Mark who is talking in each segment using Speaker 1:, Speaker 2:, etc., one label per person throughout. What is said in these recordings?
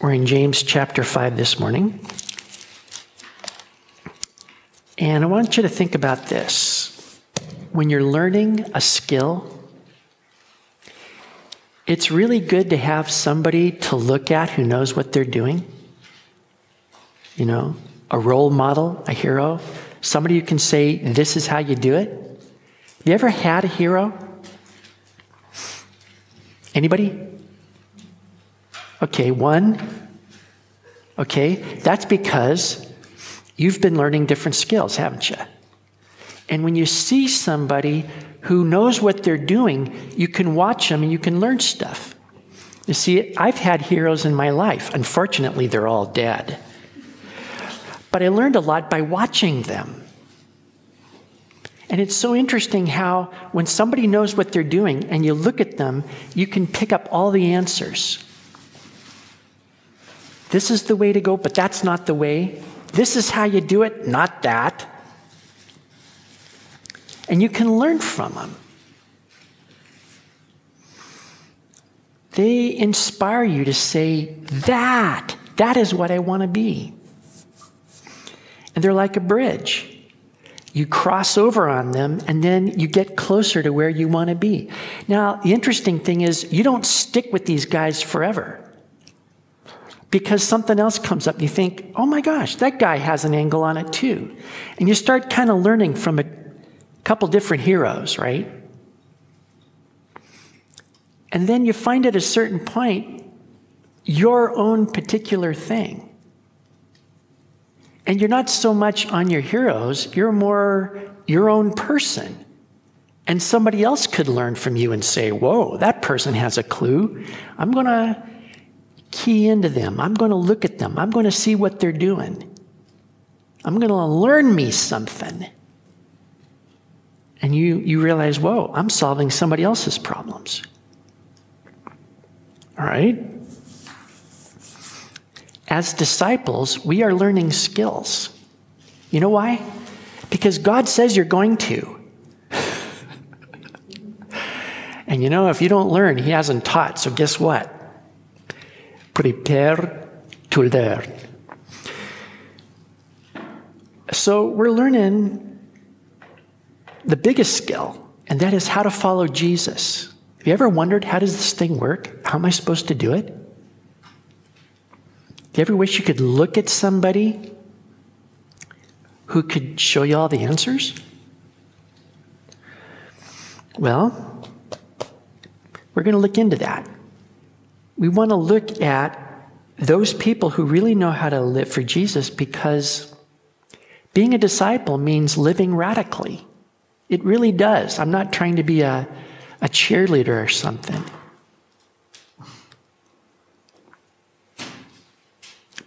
Speaker 1: We're in James chapter 5 this morning. And I want you to think about this. When you're learning a skill, it's really good to have somebody to look at who knows what they're doing. You know, a role model, a hero, somebody who can say, This is how you do it. Have you ever had a hero? Anybody? Okay, one. Okay, that's because you've been learning different skills, haven't you? And when you see somebody who knows what they're doing, you can watch them and you can learn stuff. You see, I've had heroes in my life. Unfortunately, they're all dead. But I learned a lot by watching them. And it's so interesting how, when somebody knows what they're doing and you look at them, you can pick up all the answers. This is the way to go, but that's not the way. This is how you do it, not that. And you can learn from them. They inspire you to say, That, that is what I want to be. And they're like a bridge. You cross over on them, and then you get closer to where you want to be. Now, the interesting thing is, you don't stick with these guys forever because something else comes up. You think, oh my gosh, that guy has an angle on it too. And you start kind of learning from a couple different heroes, right? And then you find at a certain point your own particular thing. And you're not so much on your heroes, you're more your own person. And somebody else could learn from you and say, Whoa, that person has a clue. I'm going to key into them. I'm going to look at them. I'm going to see what they're doing. I'm going to learn me something. And you, you realize, Whoa, I'm solving somebody else's problems. All right? as disciples, we are learning skills. You know why? Because God says you're going to. and you know, if you don't learn, He hasn't taught. So guess what? Prepare to learn. So we're learning the biggest skill, and that is how to follow Jesus. Have you ever wondered how does this thing work? How am I supposed to do it? Do you ever wish you could look at somebody who could show you all the answers? Well, we're going to look into that. We want to look at those people who really know how to live for Jesus because being a disciple means living radically. It really does. I'm not trying to be a, a cheerleader or something.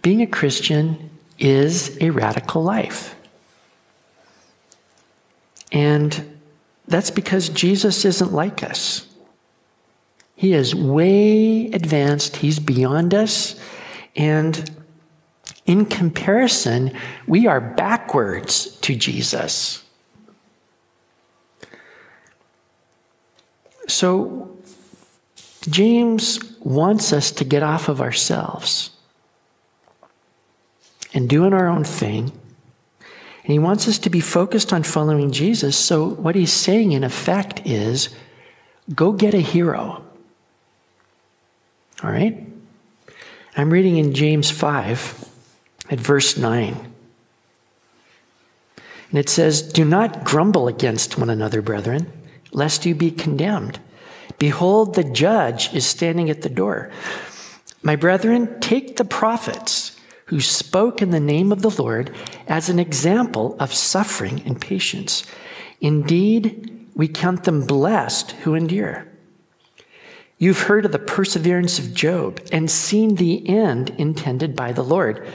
Speaker 1: being a Christian is a radical life. And that's because Jesus isn't like us. He is way advanced, He's beyond us. And in comparison, we are backwards to Jesus. So, James wants us to get off of ourselves and doing our own thing. And he wants us to be focused on following Jesus. So, what he's saying in effect is go get a hero. All right? I'm reading in James 5 at verse 9. And it says, Do not grumble against one another, brethren, lest you be condemned. Behold, the judge is standing at the door. My brethren, take the prophets who spoke in the name of the Lord as an example of suffering and patience. Indeed, we count them blessed who endure. You've heard of the perseverance of Job and seen the end intended by the Lord,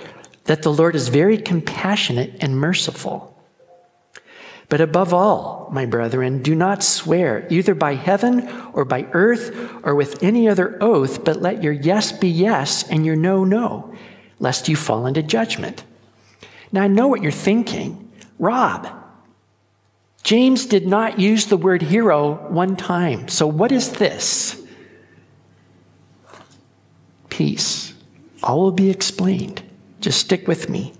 Speaker 1: that the Lord is very compassionate and merciful. But above all, my brethren, do not swear either by heaven or by earth or with any other oath, but let your yes be yes and your no, no lest you fall into judgment. Now, I know what you're thinking. Rob, James did not use the word hero one time. So, what is this? Peace. All will be explained. Just stick with me.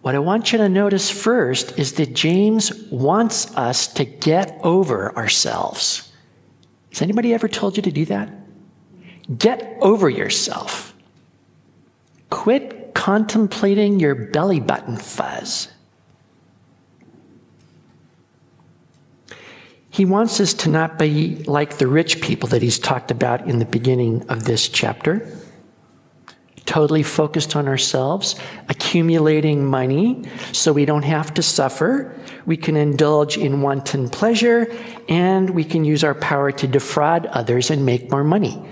Speaker 1: What I want you to notice first is that James wants us to get over ourselves. Has anybody ever told you to do that? Get over yourself. Quit contemplating your belly button fuzz. He wants us to not be like the rich people that he's talked about in the beginning of this chapter, totally focused on ourselves, accumulating money so we don't have to suffer. We can indulge in wanton pleasure, and we can use our power to defraud others and make more money.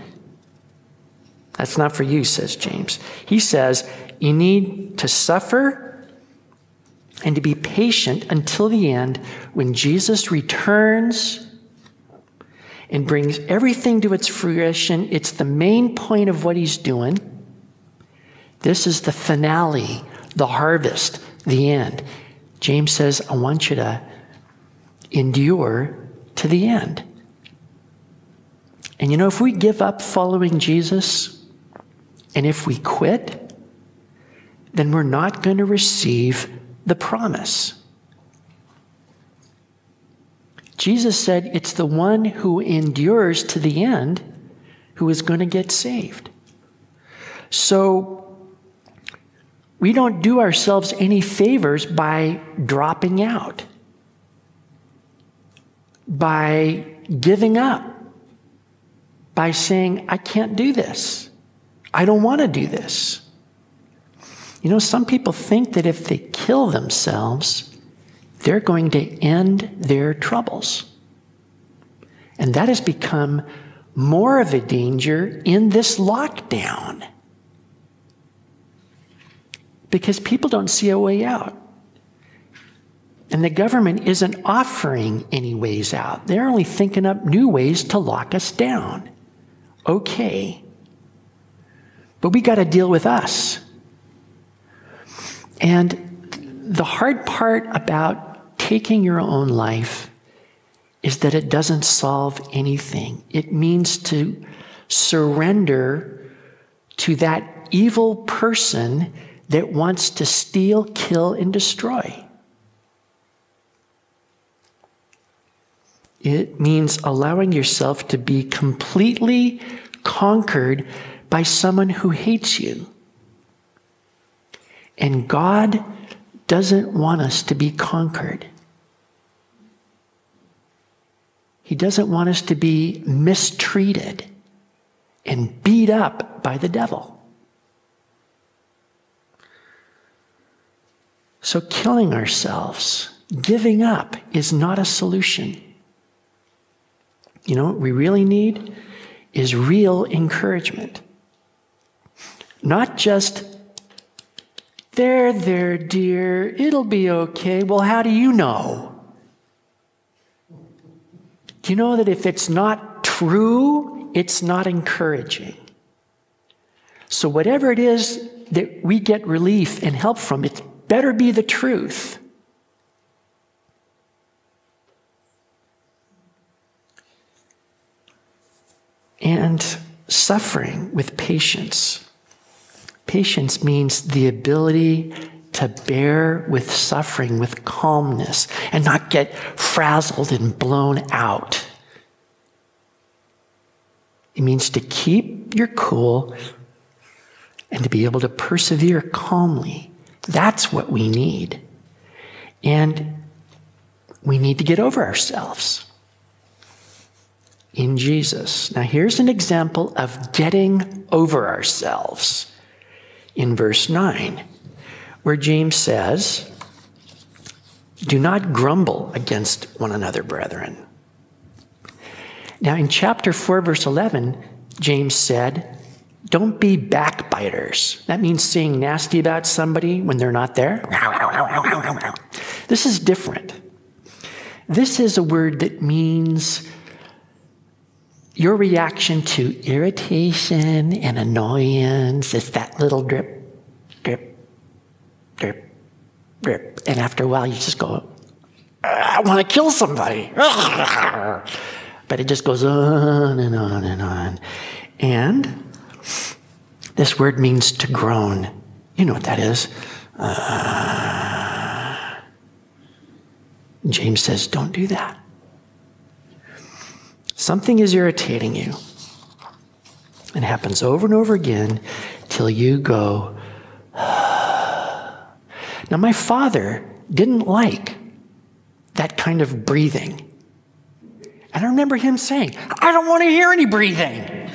Speaker 1: That's not for you, says James. He says you need to suffer and to be patient until the end when Jesus returns and brings everything to its fruition. It's the main point of what he's doing. This is the finale, the harvest, the end. James says, I want you to endure to the end. And you know, if we give up following Jesus and if we quit, then we're not going to receive the promise. Jesus said it's the one who endures to the end who is going to get saved. So we don't do ourselves any favors by dropping out, by giving up, by saying, I can't do this. I don't want to do this. You know, some people think that if they kill themselves, they're going to end their troubles. And that has become more of a danger in this lockdown because people don't see a way out. And the government isn't offering any ways out. They're only thinking up new ways to lock us down. Okay. But we got to deal with us. And the hard part about taking your own life is that it doesn't solve anything. It means to surrender to that evil person that wants to steal, kill, and destroy. It means allowing yourself to be completely conquered by someone who hates you. And God doesn't want us to be conquered. He doesn't want us to be mistreated and beat up by the devil. So, killing ourselves, giving up, is not a solution. You know what we really need is real encouragement. Not just there, there, dear, it'll be okay. Well, how do you know? Do you know that if it's not true, it's not encouraging? So, whatever it is that we get relief and help from, it better be the truth. And suffering with patience Patience means the ability to bear with suffering with calmness and not get frazzled and blown out. It means to keep your cool and to be able to persevere calmly. That's what we need. And we need to get over ourselves in Jesus. Now, here's an example of getting over ourselves in verse 9, where James says, Do not grumble against one another, brethren. Now, in chapter 4, verse 11, James said, Don't be backbiters. That means saying nasty about somebody when they're not there. This is different. This is a word that means your reaction to irritation and annoyance is that little drip, drip, drip, drip. And after a while, you just go, I want to kill somebody. But it just goes on and on and on. And This word means to groan. You know what that is. Uh, James says, don't do that. Something is irritating you. It happens over and over again till you go. now, my father didn't like that kind of breathing. And I remember him saying, I don't want to hear any breathing.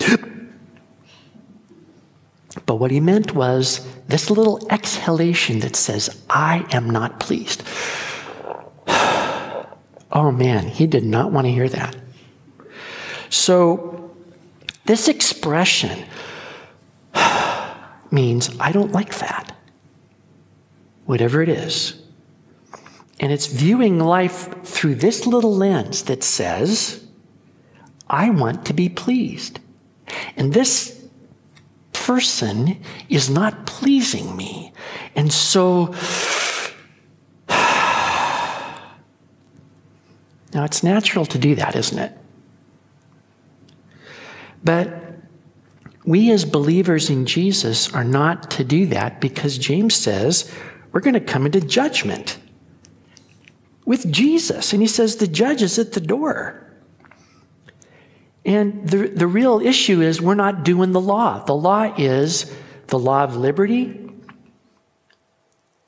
Speaker 1: but what he meant was this little exhalation that says, I am not pleased. Oh man, he did not want to hear that. So, this expression means I don't like that, whatever it is. And it's viewing life through this little lens that says, I want to be pleased. And this person is not pleasing me. And so, it's natural to do that, isn't it? But we as believers in Jesus are not to do that because James says we're going to come into judgment with Jesus. And he says the judge is at the door. And the, the real issue is we're not doing the law. The law is the law of liberty,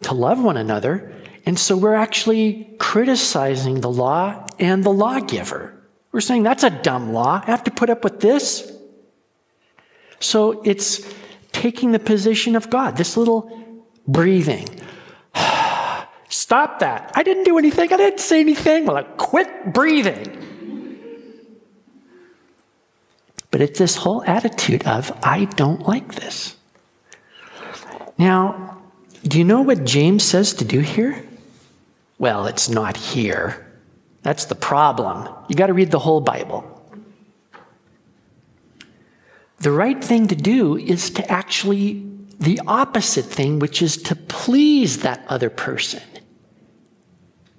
Speaker 1: to love one another. And so we're actually criticizing the law and the lawgiver. We're saying that's a dumb law. I have to put up with this. So it's taking the position of God, this little breathing. Stop that. I didn't do anything. I didn't say anything. Well, quit breathing. But it's this whole attitude of, I don't like this. Now, do you know what James says to do here? Well, it's not here. That's the problem. You got to read the whole Bible. The right thing to do is to actually the opposite thing, which is to please that other person.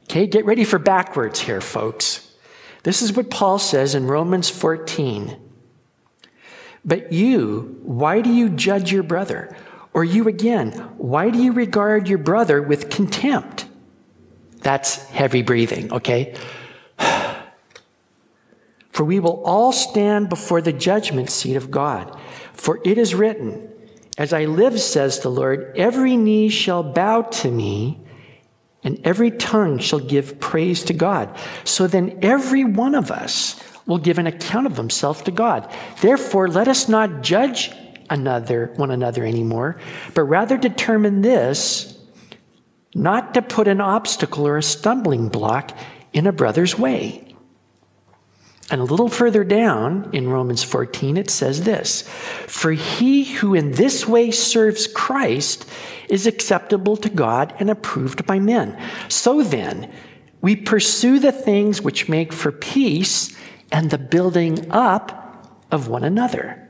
Speaker 1: Okay, get ready for backwards here, folks. This is what Paul says in Romans 14. But you, why do you judge your brother? Or you again, why do you regard your brother with contempt? That's heavy breathing, okay? For we will all stand before the judgment seat of God. For it is written, As I live, says the Lord, every knee shall bow to me, and every tongue shall give praise to God. So then every one of us will give an account of himself to God. Therefore, let us not judge another one another anymore, but rather determine this not to put an obstacle or a stumbling block in a brother's way. And a little further down in Romans 14, it says this For he who in this way serves Christ is acceptable to God and approved by men. So then, we pursue the things which make for peace and the building up of one another.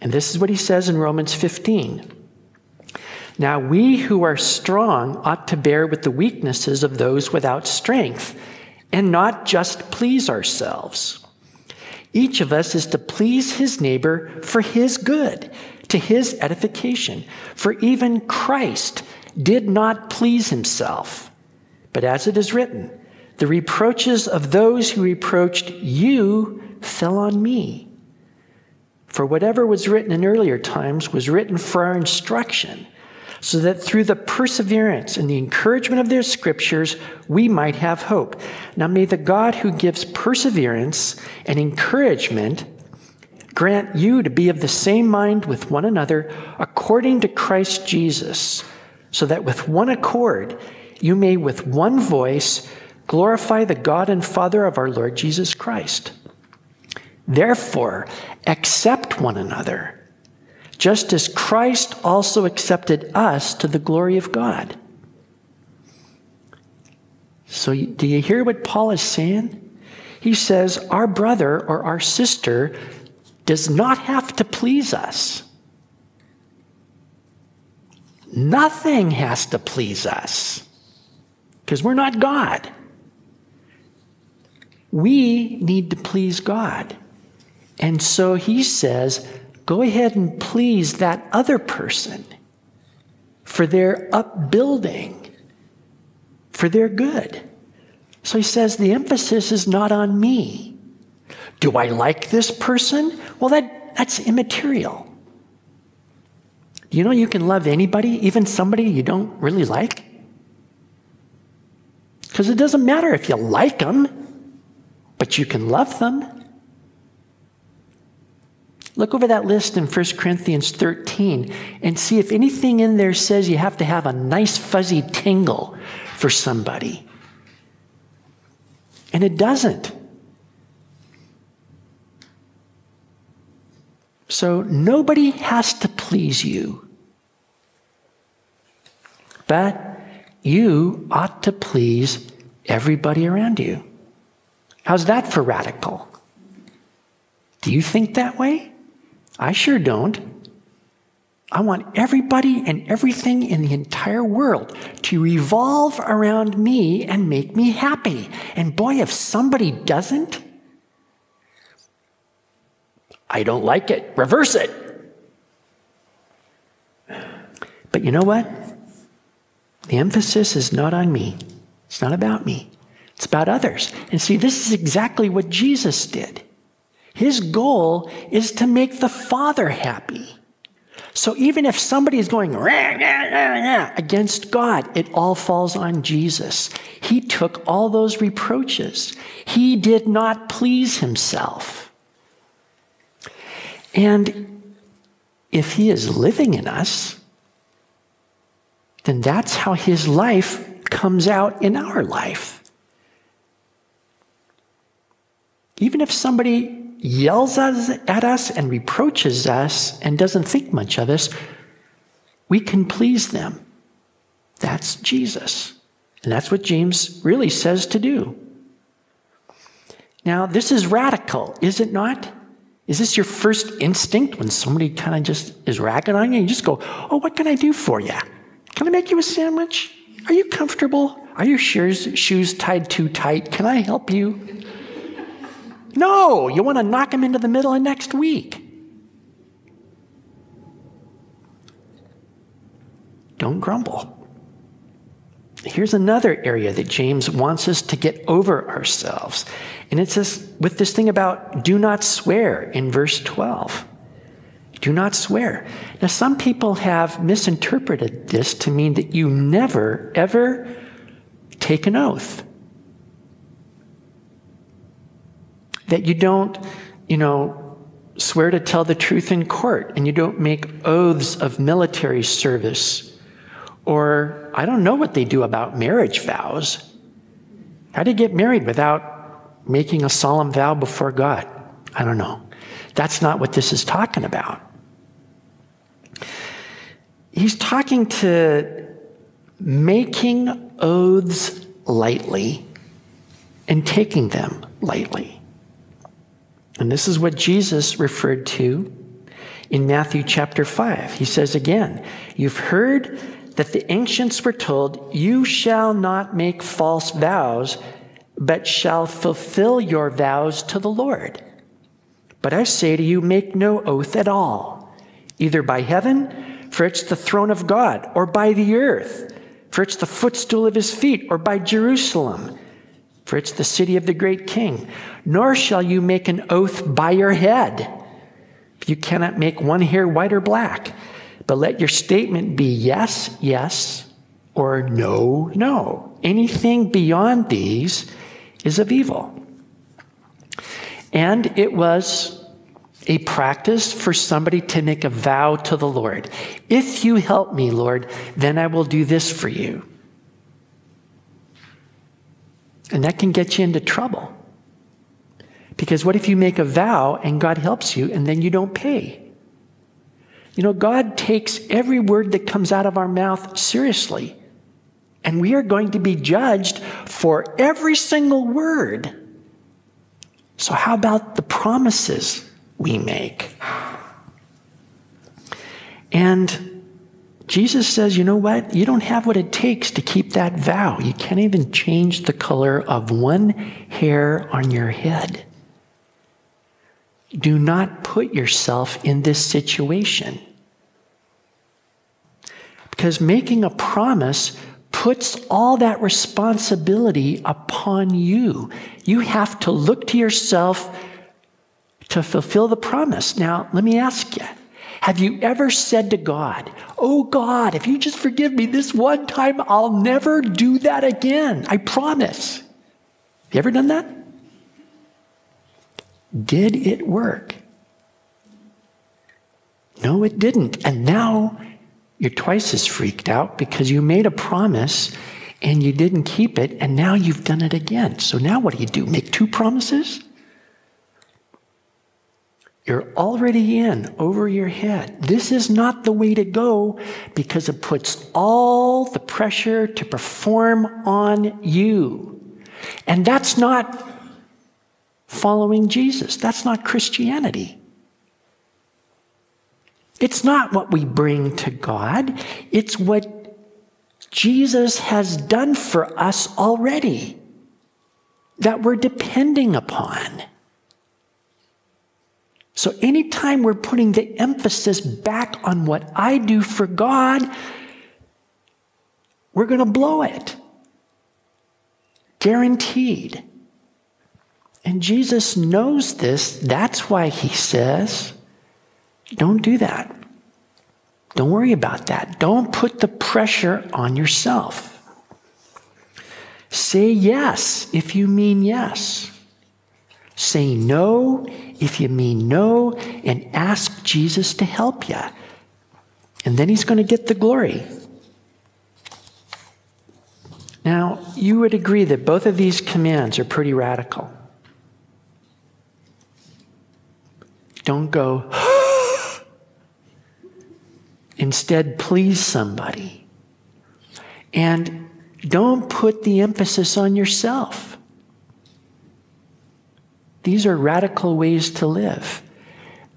Speaker 1: And this is what he says in Romans 15. Now, we who are strong ought to bear with the weaknesses of those without strength and not just please ourselves. Each of us is to please his neighbor for his good, to his edification. For even Christ did not please himself. But as it is written, the reproaches of those who reproached you fell on me. For whatever was written in earlier times was written for our instruction so that through the perseverance and the encouragement of their scriptures, we might have hope. Now may the God who gives perseverance and encouragement grant you to be of the same mind with one another according to Christ Jesus, so that with one accord you may with one voice glorify the God and Father of our Lord Jesus Christ. Therefore, accept one another just as Christ also accepted us to the glory of God. So, do you hear what Paul is saying? He says, Our brother or our sister does not have to please us. Nothing has to please us because we're not God. We need to please God. And so he says, go ahead and please that other person for their upbuilding, for their good. So he says the emphasis is not on me. Do I like this person? Well, that, that's immaterial. You know, you can love anybody, even somebody you don't really like. Because it doesn't matter if you like them, but you can love them. Look over that list in 1 Corinthians 13 and see if anything in there says you have to have a nice fuzzy tingle for somebody. And it doesn't. So nobody has to please you. But you ought to please everybody around you. How's that for radical? Do you think that way? I sure don't. I want everybody and everything in the entire world to revolve around me and make me happy. And boy, if somebody doesn't, I don't like it. Reverse it. But you know what? The emphasis is not on me. It's not about me. It's about others. And see, this is exactly what Jesus did. His goal is to make the Father happy. So even if somebody is going rah, rah, rah, against God, it all falls on Jesus. He took all those reproaches. He did not please himself. And if He is living in us, then that's how His life comes out in our life. Even if somebody yells at us and reproaches us and doesn't think much of us, we can please them. That's Jesus. And that's what James really says to do. Now, this is radical, is it not? Is this your first instinct when somebody kind of just is ragging on you? You just go, Oh, what can I do for you? Can I make you a sandwich? Are you comfortable? Are your shoes, shoes tied too tight? Can I help you? No, you want to knock them into the middle of next week. Don't grumble. Here's another area that James wants us to get over ourselves. And it says, with this thing about do not swear in verse 12. Do not swear. Now, some people have misinterpreted this to mean that you never, ever take an oath. That you don't, you know, swear to tell the truth in court and you don't make oaths of military service or I don't know what they do about marriage vows. How do you get married without making a solemn vow before God? I don't know. That's not what this is talking about. He's talking to making oaths lightly and taking them lightly. And this is what Jesus referred to in Matthew chapter 5. He says again, You've heard that the ancients were told, You shall not make false vows, but shall fulfill your vows to the Lord. But I say to you, make no oath at all, either by heaven, for it's the throne of God, or by the earth, for it's the footstool of his feet, or by Jerusalem, for it's the city of the great king. Nor shall you make an oath by your head. If you cannot make one hair white or black. But let your statement be yes, yes, or no, no. Anything beyond these is of evil. And it was a practice for somebody to make a vow to the Lord. If you help me, Lord, then I will do this for you. And that can get you into trouble. Because what if you make a vow and God helps you and then you don't pay? You know, God takes every word that comes out of our mouth seriously. And we are going to be judged for every single word. So, how about the promises we make? And Jesus says, you know what? You don't have what it takes to keep that vow. You can't even change the color of one hair on your head. Do not put yourself in this situation. Because making a promise puts all that responsibility upon you. You have to look to yourself to fulfill the promise. Now, let me ask you have you ever said to God, Oh God, if you just forgive me this one time, I'll never do that again? I promise. Have you ever done that? Did it work? No, it didn't. And now you're twice as freaked out because you made a promise and you didn't keep it, and now you've done it again. So now what do you do? Make two promises? You're already in over your head. This is not the way to go because it puts all the pressure to perform on you. And that's not following Jesus. That's not Christianity. It's not what we bring to God, it's what Jesus has done for us already that we're depending upon. So, anytime we're putting the emphasis back on what I do for God, we're going to blow it. Guaranteed. And Jesus knows this. That's why he says, don't do that. Don't worry about that. Don't put the pressure on yourself. Say yes if you mean yes. Say no if you mean no, and ask Jesus to help you. And then he's going to get the glory. Now, you would agree that both of these commands are pretty radical. Don't go, instead, please somebody. And don't put the emphasis on yourself. These are radical ways to live.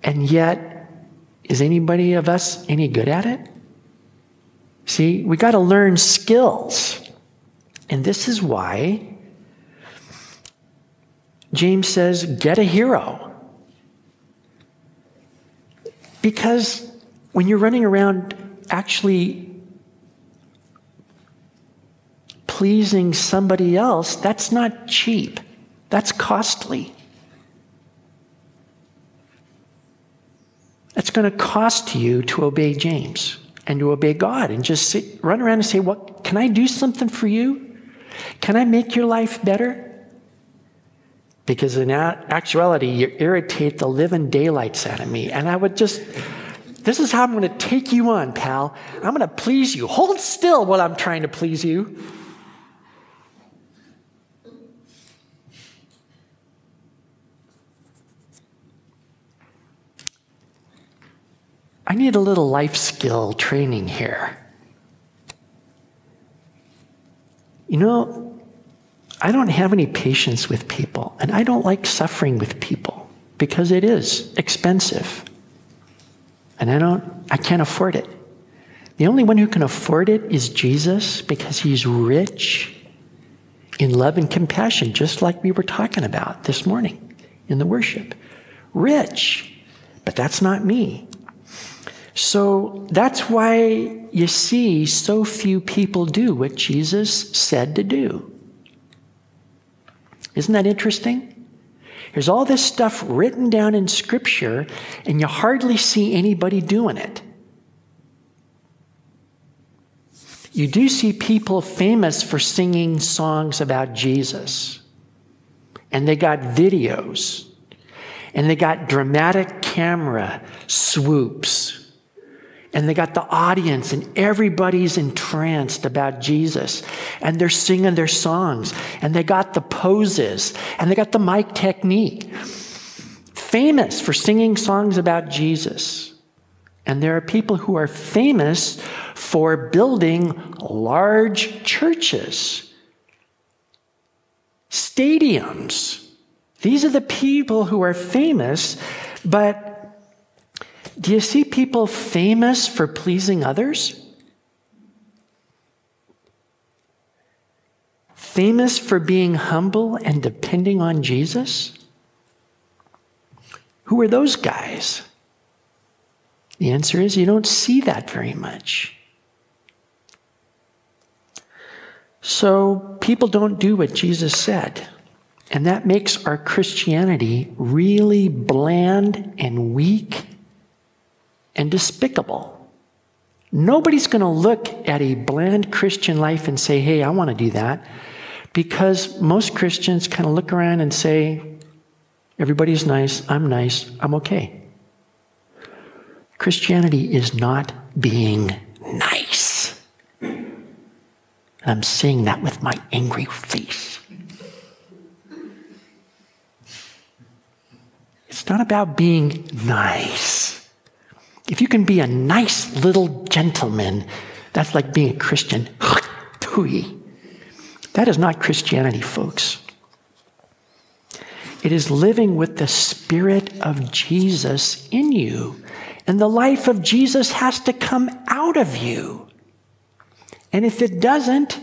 Speaker 1: And yet, is anybody of us any good at it? See, we got to learn skills. And this is why James says, get a hero. Because when you're running around actually pleasing somebody else, that's not cheap, that's costly. It's going to cost you to obey James and to obey God and just sit, run around and say, What can I do something for you? Can I make your life better? Because in actuality, you irritate the living daylights out of me. And I would just, this is how I'm going to take you on, pal. I'm going to please you. Hold still while I'm trying to please you. I need a little life skill training here. You know, I don't have any patience with people, and I don't like suffering with people because it is expensive. And I don't I can't afford it. The only one who can afford it is Jesus because he's rich in love and compassion, just like we were talking about this morning in the worship. Rich. But that's not me. So that's why you see so few people do what Jesus said to do. Isn't that interesting? There's all this stuff written down in Scripture, and you hardly see anybody doing it. You do see people famous for singing songs about Jesus, and they got videos, and they got dramatic camera swoops and they got the audience, and everybody's entranced about Jesus. And they're singing their songs, and they got the poses, and they got the mic technique. Famous for singing songs about Jesus. And there are people who are famous for building large churches, stadiums. These are the people who are famous, but do you see people famous for pleasing others? Famous for being humble and depending on Jesus? Who are those guys? The answer is you don't see that very much. So people don't do what Jesus said. And that makes our Christianity really bland and weak and despicable. Nobody's going to look at a bland Christian life and say, hey, I want to do that. Because most Christians kind of look around and say, everybody's nice, I'm nice, I'm okay. Christianity is not being nice. And I'm saying that with my angry face. It's not about being nice. If you can be a nice little gentleman, that's like being a Christian. That is not Christianity, folks. It is living with the Spirit of Jesus in you. And the life of Jesus has to come out of you. And if it doesn't,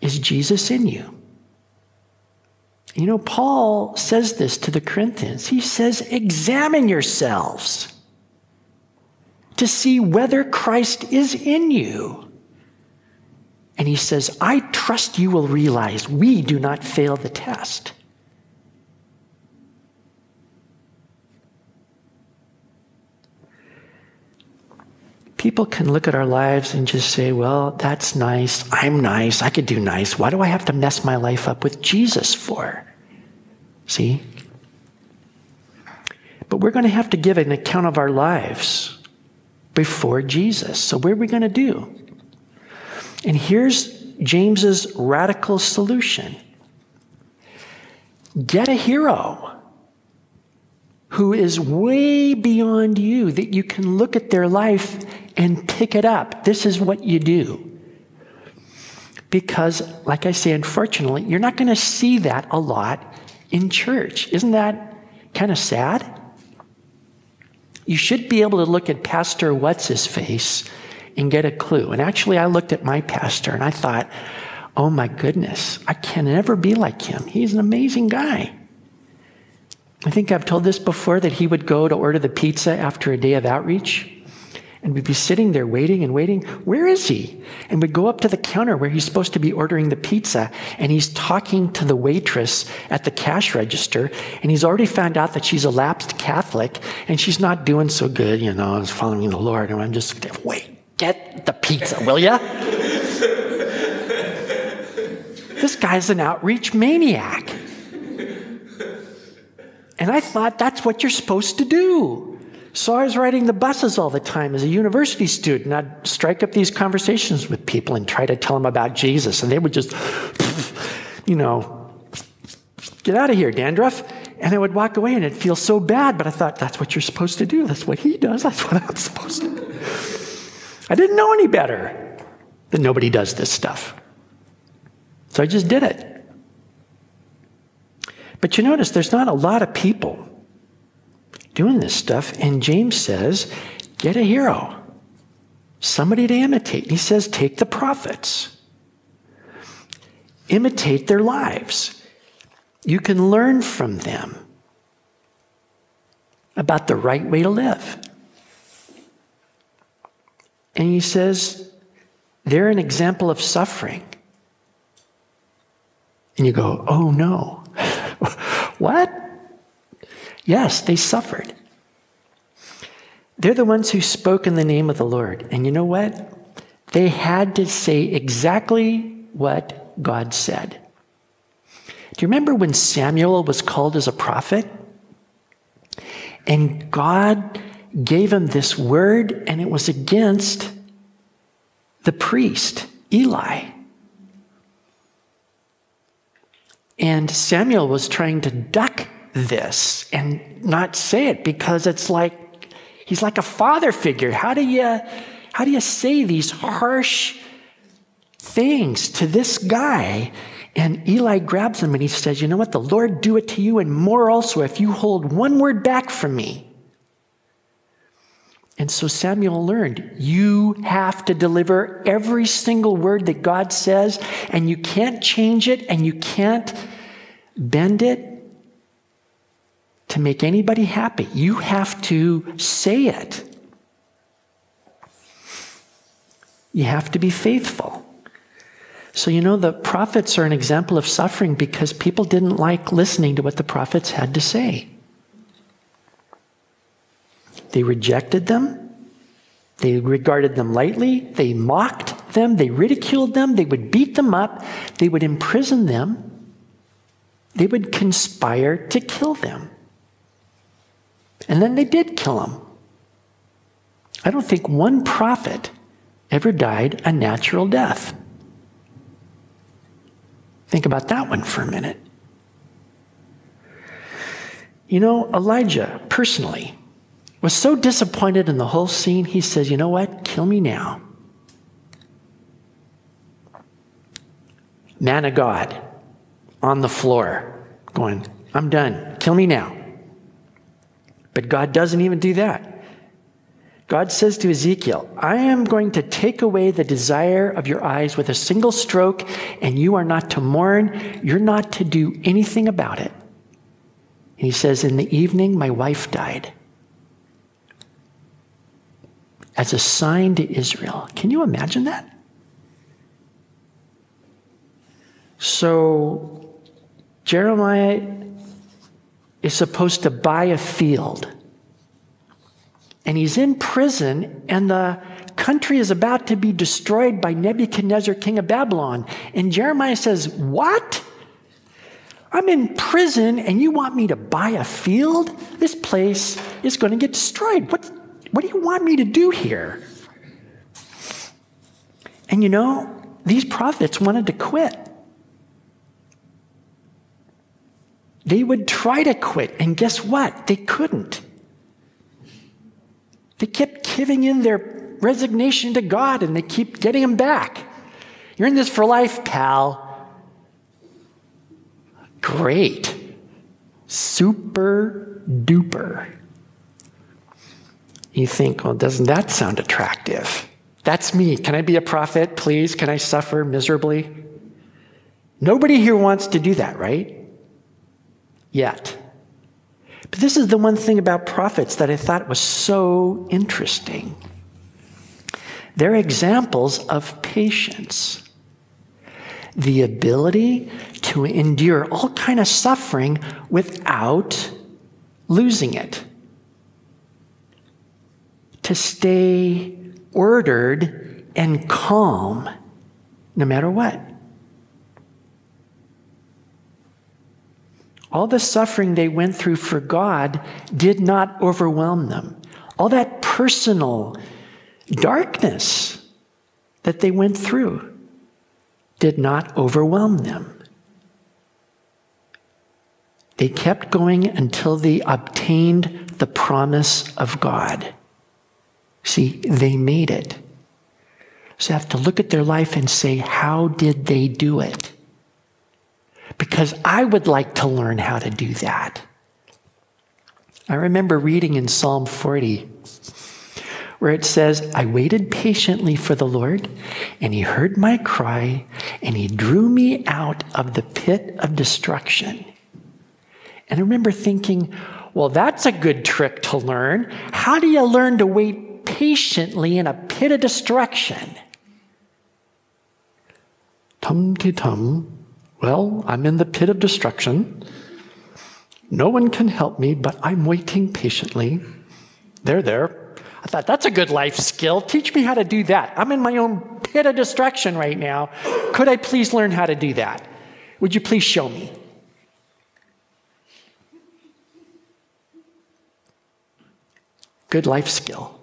Speaker 1: is Jesus in you? You know, Paul says this to the Corinthians. He says, Examine yourselves to see whether Christ is in you. And he says, I trust you will realize we do not fail the test. People can look at our lives and just say, well, that's nice. I'm nice. I could do nice. Why do I have to mess my life up with Jesus for? See? But we're going to have to give an account of our lives before Jesus. So, what are we going to do? And here's James's radical solution get a hero who is way beyond you that you can look at their life and pick it up. This is what you do. Because, like I say, unfortunately, you're not going to see that a lot in church. Isn't that kind of sad? You should be able to look at Pastor What's His Face and get a clue. And actually, I looked at my pastor and I thought, oh my goodness, I can never be like him. He's an amazing guy. I think I've told this before that he would go to order the pizza after a day of outreach and we'd be sitting there waiting and waiting. Where is he? And we'd go up to the counter where he's supposed to be ordering the pizza, and he's talking to the waitress at the cash register, and he's already found out that she's a lapsed Catholic, and she's not doing so good, you know, following the Lord. And I'm just, wait, get the pizza, will ya? this guy's an outreach maniac. And I thought that's what you're supposed to do. So I was riding the buses all the time as a university student. I'd strike up these conversations with people and try to tell them about Jesus. And they would just, you know, get out of here, dandruff. And I would walk away and it'd feel so bad. But I thought, that's what you're supposed to do. That's what he does. That's what I'm supposed to do. I didn't know any better that nobody does this stuff. So I just did it. But you notice there's not a lot of people doing this stuff. And James says, get a hero, somebody to imitate. And he says, take the prophets, imitate their lives. You can learn from them about the right way to live. And he says, they're an example of suffering. And you go, oh no. what? Yes, they suffered. They're the ones who spoke in the name of the Lord. And you know what? They had to say exactly what God said. Do you remember when Samuel was called as a prophet? And God gave him this word, and it was against the priest, Eli. And Samuel was trying to duck this and not say it because it's like he's like a father figure. How do you how do you say these harsh things to this guy? And Eli grabs him and he says, You know what? The Lord do it to you and more also if you hold one word back from me. And so Samuel learned you have to deliver every single word that God says, and you can't change it and you can't bend it to make anybody happy. You have to say it. You have to be faithful. So, you know, the prophets are an example of suffering because people didn't like listening to what the prophets had to say. They rejected them. They regarded them lightly. They mocked them. They ridiculed them. They would beat them up. They would imprison them. They would conspire to kill them. And then they did kill him. I don't think one prophet ever died a natural death. Think about that one for a minute. You know, Elijah, personally, was so disappointed in the whole scene, he says, You know what? Kill me now. Man of God on the floor, going, I'm done. Kill me now. But God doesn't even do that. God says to Ezekiel, I am going to take away the desire of your eyes with a single stroke, and you are not to mourn. You're not to do anything about it. And he says, In the evening, my wife died as a sign to Israel. Can you imagine that? So, Jeremiah is supposed to buy a field. And he's in prison, and the country is about to be destroyed by Nebuchadnezzar, king of Babylon. And Jeremiah says, What? I'm in prison, and you want me to buy a field? This place is going to get destroyed. What, what do you want me to do here? And you know, these prophets wanted to quit. They would try to quit, and guess what? They couldn't. They kept giving in their resignation to God and they keep getting them back. You're in this for life, pal. Great. Super duper. You think, well, doesn't that sound attractive? That's me. Can I be a prophet, please? Can I suffer miserably? Nobody here wants to do that, right? Yet. But this is the one thing about prophets that I thought was so interesting. They're examples of patience. The ability to endure all kind of suffering without losing it to stay ordered and calm no matter what. All the suffering they went through for God did not overwhelm them. All that personal darkness that they went through did not overwhelm them. They kept going until they obtained the promise of God. See, they made it. So you have to look at their life and say, how did they do it? Because I would like to learn how to do that. I remember reading in Psalm 40 where it says, I waited patiently for the Lord, and he heard my cry, and he drew me out of the pit of destruction. And I remember thinking, well, that's a good trick to learn. How do you learn to wait patiently in a pit of destruction. Tum ti tum. Well, I'm in the pit of destruction. No one can help me, but I'm waiting patiently. There, there. I thought, that's a good life skill. Teach me how to do that. I'm in my own pit of destruction right now. Could I please learn how to do that? Would you please show me? Good life skill.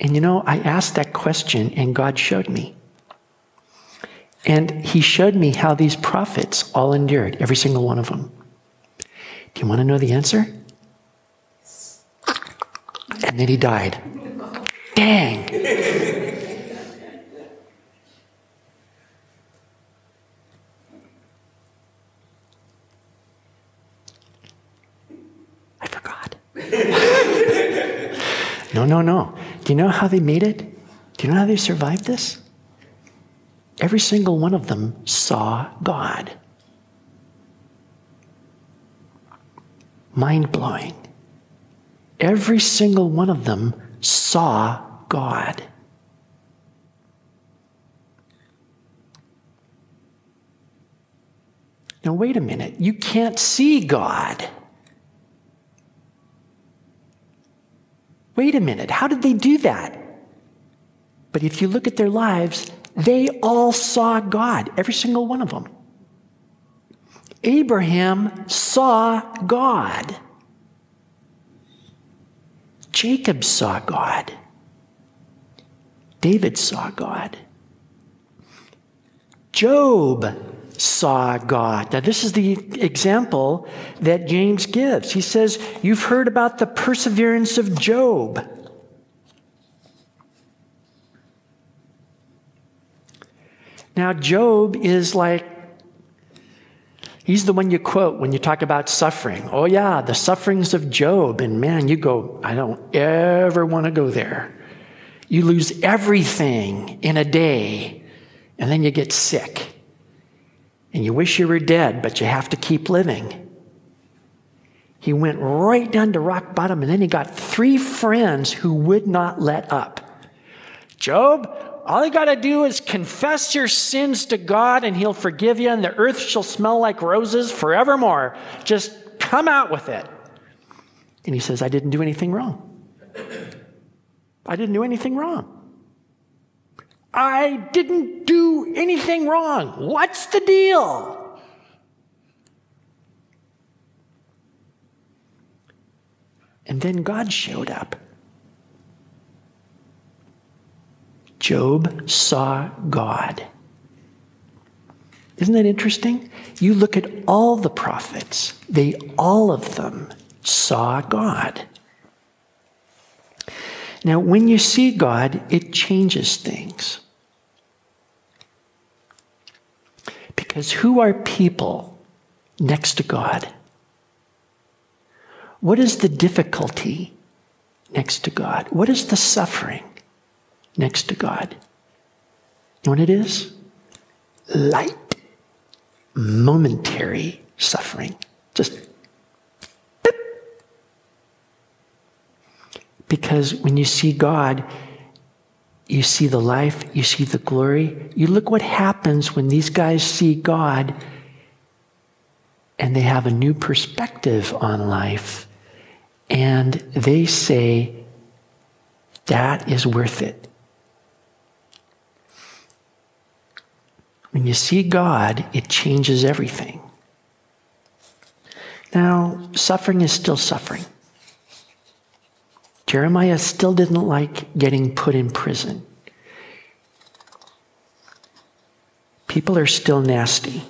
Speaker 1: And you know, I asked that question and God showed me. And He showed me how these prophets all endured, every single one of them. Do you want to know the answer? And then he died. Dang. I forgot. no, no, no. Do you know how they made it? Do you know how they survived this? Every single one of them saw God. Mind blowing. Every single one of them saw God. Now, wait a minute. You can't see God. Wait a minute. How did they do that? But if you look at their lives, they all saw God, every single one of them. Abraham saw God. Jacob saw God. David saw God. Job saw God. Now, this is the example that James gives. He says, You've heard about the perseverance of Job. Now, Job is like, he's the one you quote when you talk about suffering. Oh, yeah, the sufferings of Job. And man, you go, I don't ever want to go there. You lose everything in a day, and then you get sick. And you wish you were dead, but you have to keep living. He went right down to rock bottom, and then he got three friends who would not let up. Job, all you got to do is confess your sins to God and He'll forgive you, and the earth shall smell like roses forevermore. Just come out with it. And he says, I didn't do anything wrong. I didn't do anything wrong. I didn't do anything wrong. What's the deal? And then God showed up. Job saw God. Isn't that interesting? You look at all the prophets, they all of them saw God. Now, when you see God, it changes things. Because who are people next to God? What is the difficulty next to God? What is the suffering? Next to God. You know what it is? Light, momentary suffering. Just. Because when you see God, you see the life, you see the glory. You look what happens when these guys see God and they have a new perspective on life and they say, that is worth it. When you see God, it changes everything. Now, suffering is still suffering. Jeremiah still didn't like getting put in prison. People are still nasty.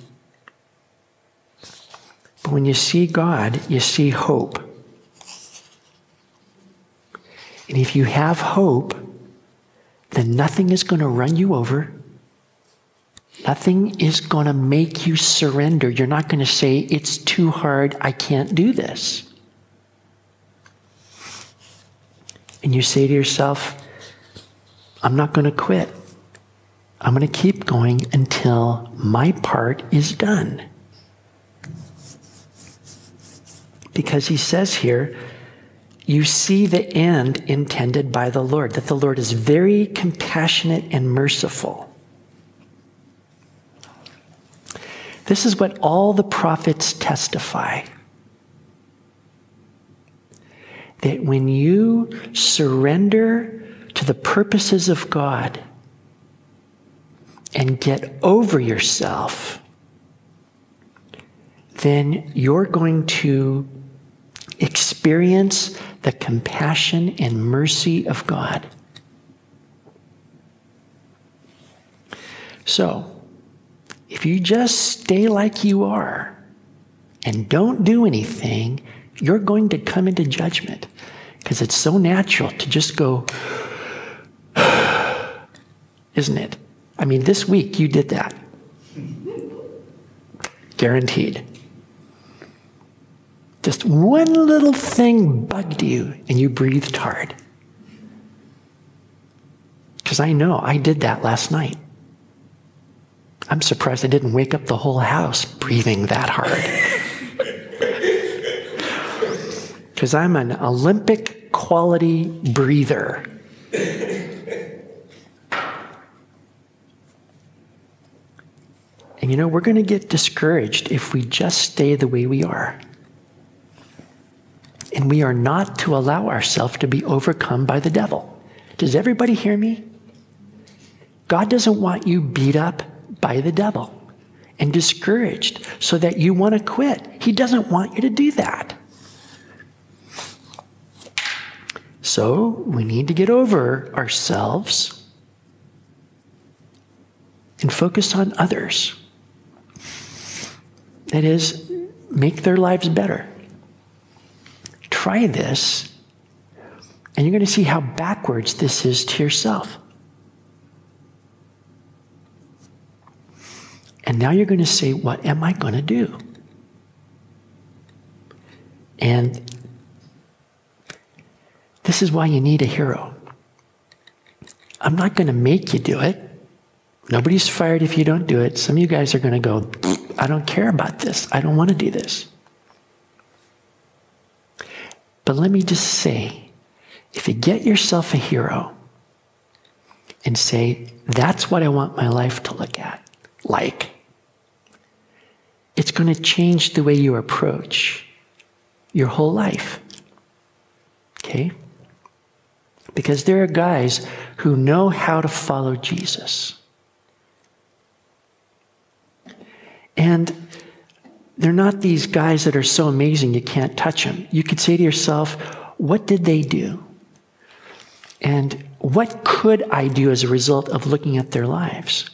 Speaker 1: But when you see God, you see hope. And if you have hope, then nothing is going to run you over. Nothing is going to make you surrender. You're not going to say, It's too hard. I can't do this. And you say to yourself, I'm not going to quit. I'm going to keep going until my part is done. Because he says here, you see the end intended by the Lord, that the Lord is very compassionate and merciful. This is what all the prophets testify that when you surrender to the purposes of God and get over yourself, then you're going to experience the compassion and mercy of God. So, if you just stay like you are and don't do anything, you're going to come into judgment because it's so natural to just go, isn't it? I mean, this week you did that. Guaranteed. Just one little thing bugged you and you breathed hard. Because I know I did that last night. I'm surprised I didn't wake up the whole house breathing that hard. because I'm an Olympic quality breather. And you know, we're going to get discouraged if we just stay the way we are. And we are not to allow ourselves to be overcome by the devil. Does everybody hear me? God doesn't want you beat up by the devil and discouraged so that you want to quit. He doesn't want you to do that. So we need to get over ourselves and focus on others. That is, make their lives better. Try this, and you're going to see how backwards this is to yourself. And now you're going to say, What am I going to do? And this is why you need a hero. I'm not going to make you do it. Nobody's fired if you don't do it. Some of you guys are going to go, I don't care about this. I don't want to do this. But let me just say if you get yourself a hero and say, that's what I want my life to look at, like, it's going to change the way you approach your whole life. Okay? Because there are guys who know how to follow Jesus. And they're not these guys that are so amazing you can't touch them. You could say to yourself, what did they do? And what could I do as a result of looking at their lives?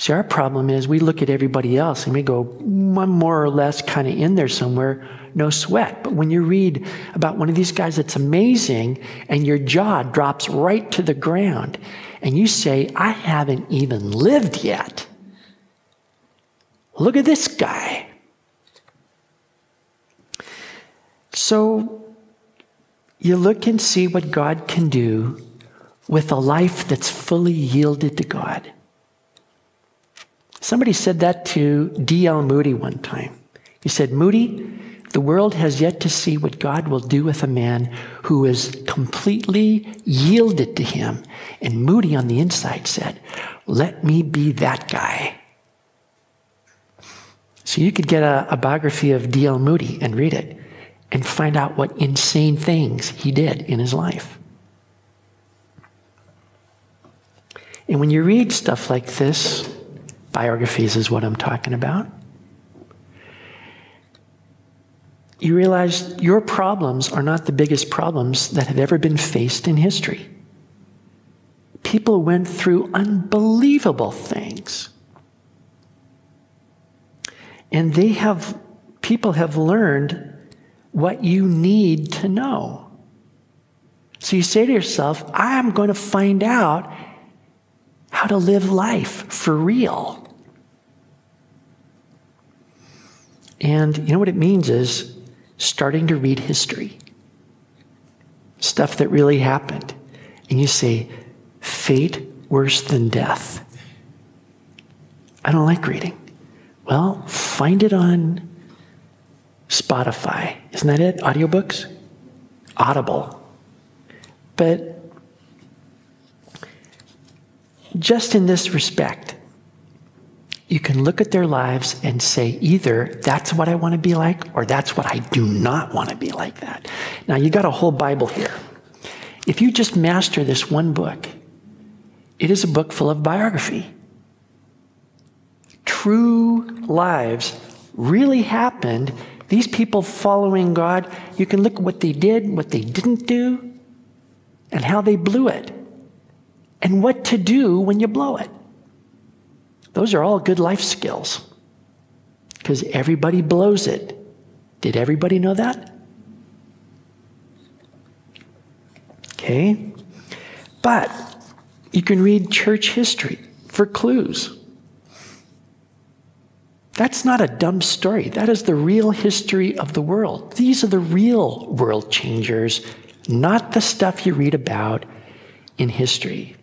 Speaker 1: See, our problem is we look at everybody else and we go, I'm more or less kind of in there somewhere, no sweat. But when you read about one of these guys that's amazing and your jaw drops right to the ground and you say, I haven't even lived yet. Look at this guy. So you look and see what God can do with a life that's fully yielded to God. Somebody said that to D.L. Moody one time. He said, Moody, the world has yet to see what God will do with a man who is completely yielded to him. And Moody on the inside said, Let me be that guy. So you could get a, a biography of D.L. Moody and read it and find out what insane things he did in his life. And when you read stuff like this, biographies is what I'm talking about, you realize your problems are not the biggest problems that have ever been faced in history. People went through unbelievable things. And they have, people have learned what you need to know. So you say to yourself, I'm going to find out how to live life for real. And you know what it means is starting to read history, stuff that really happened. And you say, fate worse than death. I don't like reading. Well, find it on Spotify. Isn't that it? Audiobooks? Audible. But just in this respect, you can look at their lives and say either that's what I want to be like or that's what I do not want to be like that. Now, you got a whole Bible here. If you just master this one book, it is a book full of biography true lives really happened, these people following God, you can look at what they did, what they didn't do, and how they blew it, and what to do when you blow it. Those are all good life skills because everybody blows it. Did everybody know that? Okay. But you can read church history for clues. That's not a dumb story. That is the real history of the world. These are the real world changers, not the stuff you read about in history.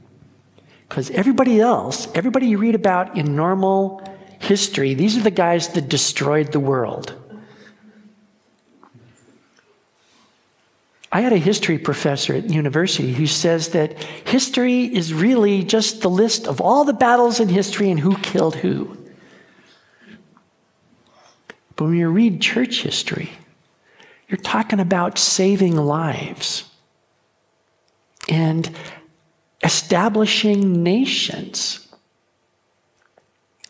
Speaker 1: Because everybody else, everybody you read about in normal history, these are the guys that destroyed the world. I had a history professor at university who says that history is really just the list of all the battles in history and who killed who. But when you read church history, you're talking about saving lives and establishing nations.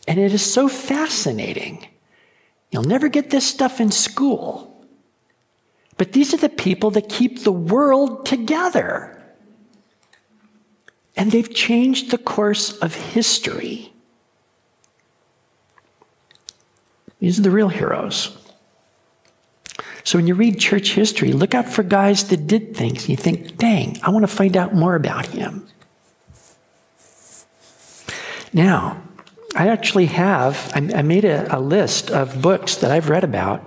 Speaker 1: And it is so fascinating. You'll never get this stuff in school. But these are the people that keep the world together. And they've changed the course of history. These are the real heroes. So when you read church history, look out for guys that did things. And you think, dang, I want to find out more about him. Now, I actually have, I, made a, a list of books that I've read about.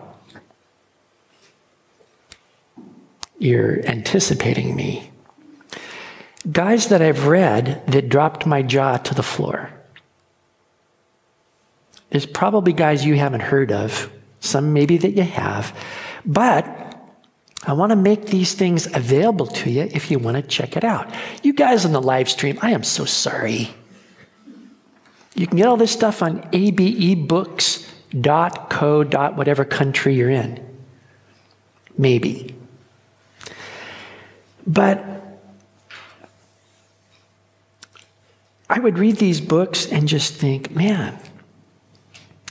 Speaker 1: You're anticipating me. Guys that I've read that dropped my jaw to the floor. There's probably guys you haven't heard of, some maybe that you have, but I want to make these things available to you if you want to check it out. You guys on the live stream, I am so sorry. You can get all this stuff on abebooks.co. whatever country you're in. Maybe. But I would read these books and just think, man,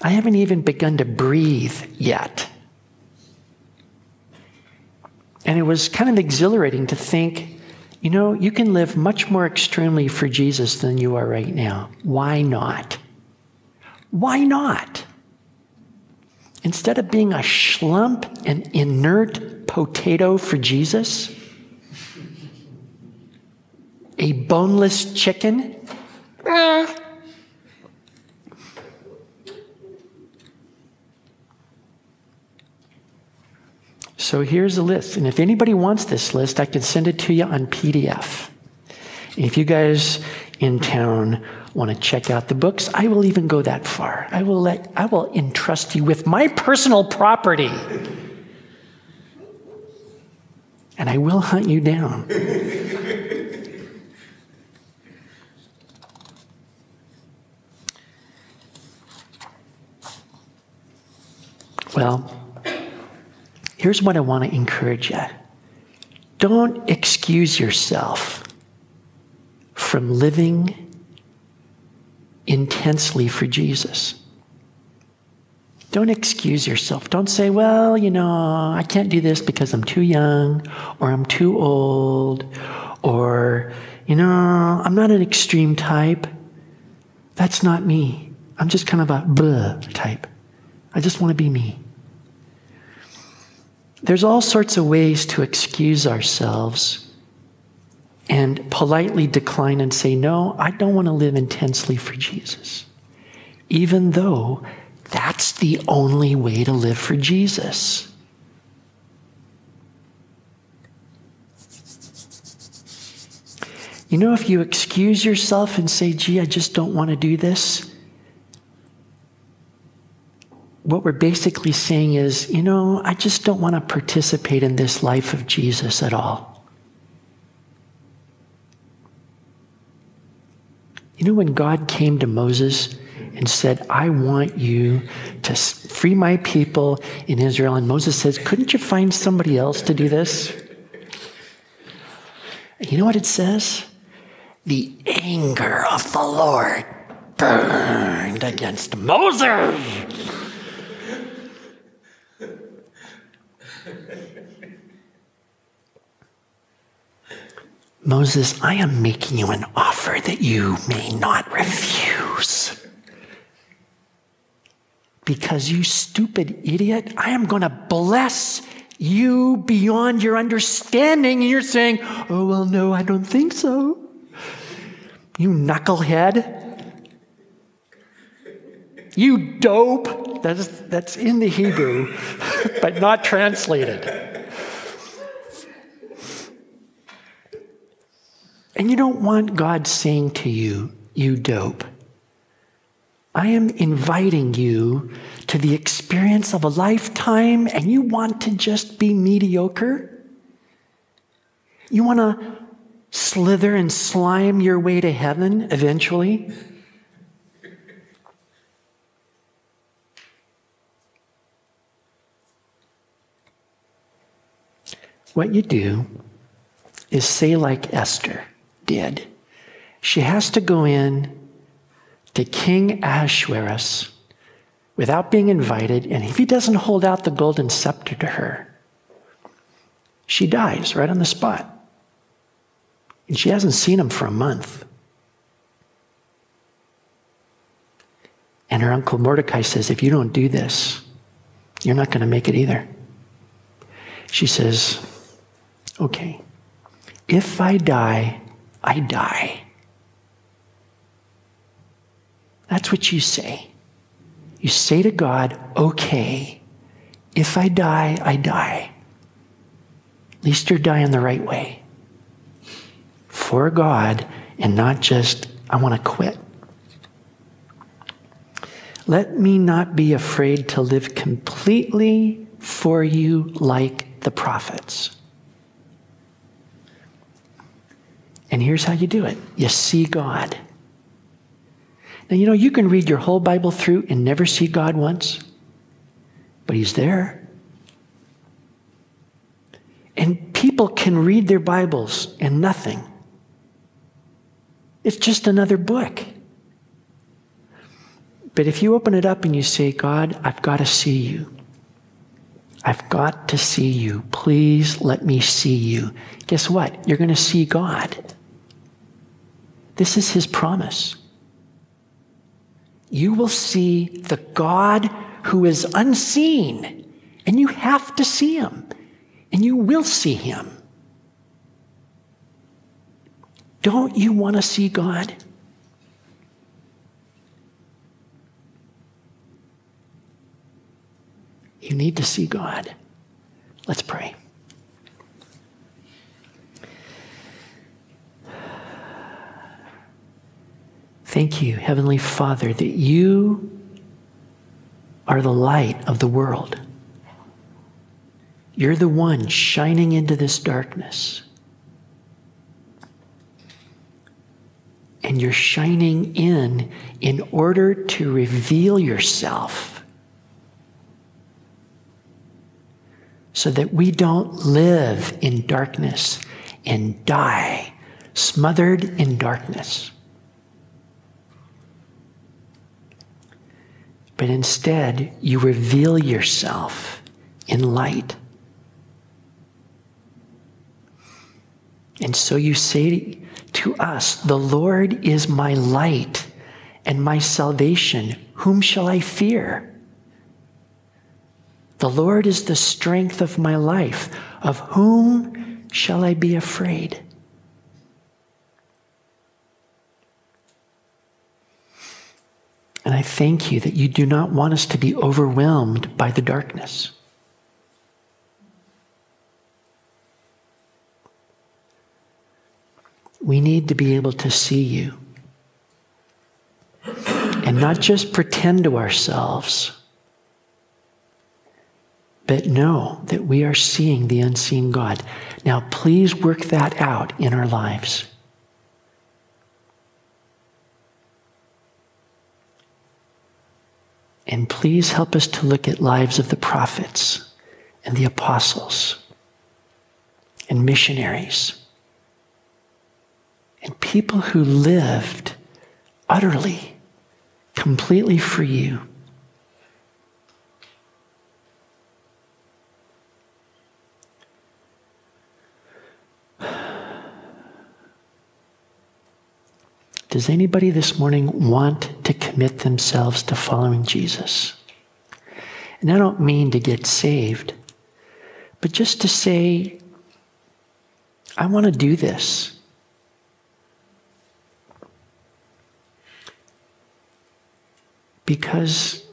Speaker 1: I haven't even begun to breathe yet. And it was kind of exhilarating to think, you know, you can live much more extremely for Jesus than you are right now. Why not? Why not? Instead of being a schlump, an inert potato for Jesus, a boneless chicken, eh, So here's a list. And if anybody wants this list, I can send it to you on PDF. If you guys in town want to check out the books, I will even go that far. I will let I will entrust you with my personal property. And I will hunt you down. well, Here's what I want to encourage you don't excuse yourself from living intensely for Jesus. Don't excuse yourself. Don't say, well, you know, I can't do this because I'm too young or I'm too old or, you know, I'm not an extreme type. That's not me. I'm just kind of a blah type. I just want to be me. There's all sorts of ways to excuse ourselves and politely decline and say, No, I don't want to live intensely for Jesus. Even though that's the only way to live for Jesus. You know, if you excuse yourself and say, gee, I just don't want to do this, what we're basically saying is, you know, I just don't want to participate in this life of Jesus at all. You know, when God came to Moses and said, I want you to free my people in Israel, and Moses says, Couldn't you find somebody else to do this? You know what it says? The anger of the Lord burned against Moses. Moses, I am making you an offer that you may not refuse. Because you stupid idiot, I am going to bless you beyond your understanding. And you're saying, oh, well, no, I don't think so. You knucklehead. You dope. That's, that's in the Hebrew, but not translated. And you don't want God saying to you, you dope. I am inviting you to the experience of a lifetime and you want to just be mediocre? You want to slither and slime your way to heaven eventually? What you do is say, like Esther did. She has to go in to King Ahasuerus without being invited, and if he doesn't hold out the golden scepter to her, she dies right on the spot. And she hasn't seen him for a month. And her uncle Mordecai says, If you don't do this, you're not going to make it either. She says, Okay, if I die, I die. That's what you say. You say to God, okay, if I die, I die. At least you're dying the right way. For God, and not just, I want to quit. Let me not be afraid to live completely for you like the prophets. And here's how you do it you see God. Now, you know, you can read your whole Bible through and never see God once, but He's there. And people can read their Bibles and nothing. It's just another book. But if you open it up and you say, God, I've got to see you. I've got to see you. Please let me see you. Guess what? You're going to see God. This is his promise. You will see the God who is unseen, and you have to see him, and you will see him. Don't you want to see God? You need to see God. Let's pray. Thank you, Heavenly Father, that you are the light of the world. You're the one shining into this darkness. And you're shining in in order to reveal yourself so that we don't live in darkness and die smothered in darkness. But instead you reveal yourself in light. And so you say to us, The Lord is my light and my salvation. Whom shall I fear? The Lord is the strength of my life. Of whom shall I be afraid? And I thank you that you do not want us to be overwhelmed by the darkness. We need to be able to see you and not just pretend to ourselves, but know that we are seeing the unseen God. Now, please work that out in our lives. And please help us to look at lives of the prophets and the apostles and missionaries and people who lived utterly, completely for you. Does anybody this morning want to commit themselves to following Jesus? And I don't mean to get saved, but just to say, I want to do this. Because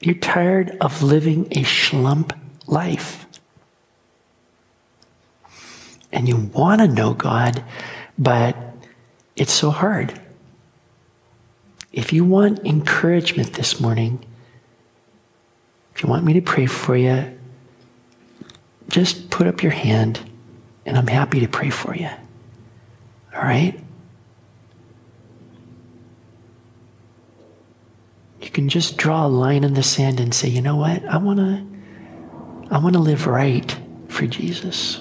Speaker 1: you're tired of living a schlump life. And you want to know God, but it's so hard. If you want encouragement this morning, if you want me to pray for you, just put up your hand and I'm happy to pray for you. All right? You can just draw a line in the sand and say, you know what? I want to I want to live right for Jesus.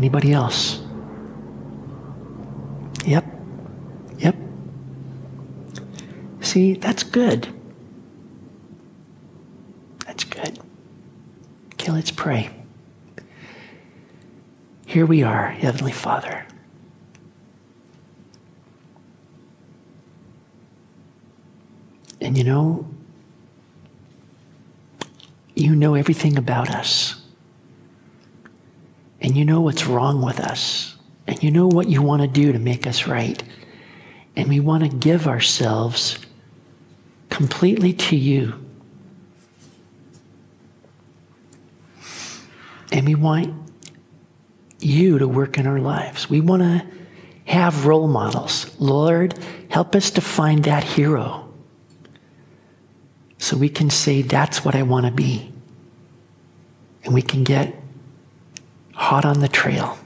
Speaker 1: Anybody else? Yep. Yep. See, that's good. That's good. Okay, let's pray. Here we are, Heavenly Father. And you know, you know everything about us. And you know what's wrong with us. And you know what you want to do to make us right. And we want to give ourselves completely to you. And we want you to work in our lives. We want to have role models. Lord, help us to find that hero so we can say, That's what I want to be. And we can get hot on the trail.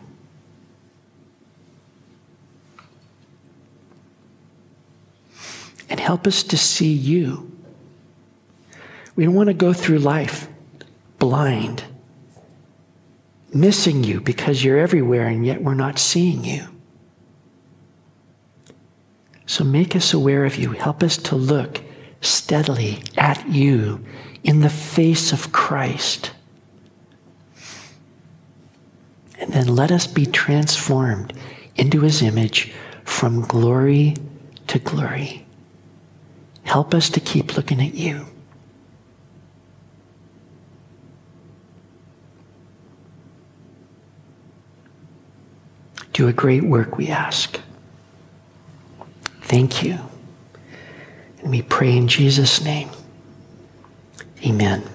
Speaker 1: And help us to see you. We don't want to go through life blind missing you because you're everywhere and yet we're not seeing you. So make us aware of you. Help us to look steadily at you in the face of Christ. And then let us be transformed into his image from glory to glory. Help us to keep looking at you. Do a great work, we ask. Thank you. And we pray in Jesus' name. Amen.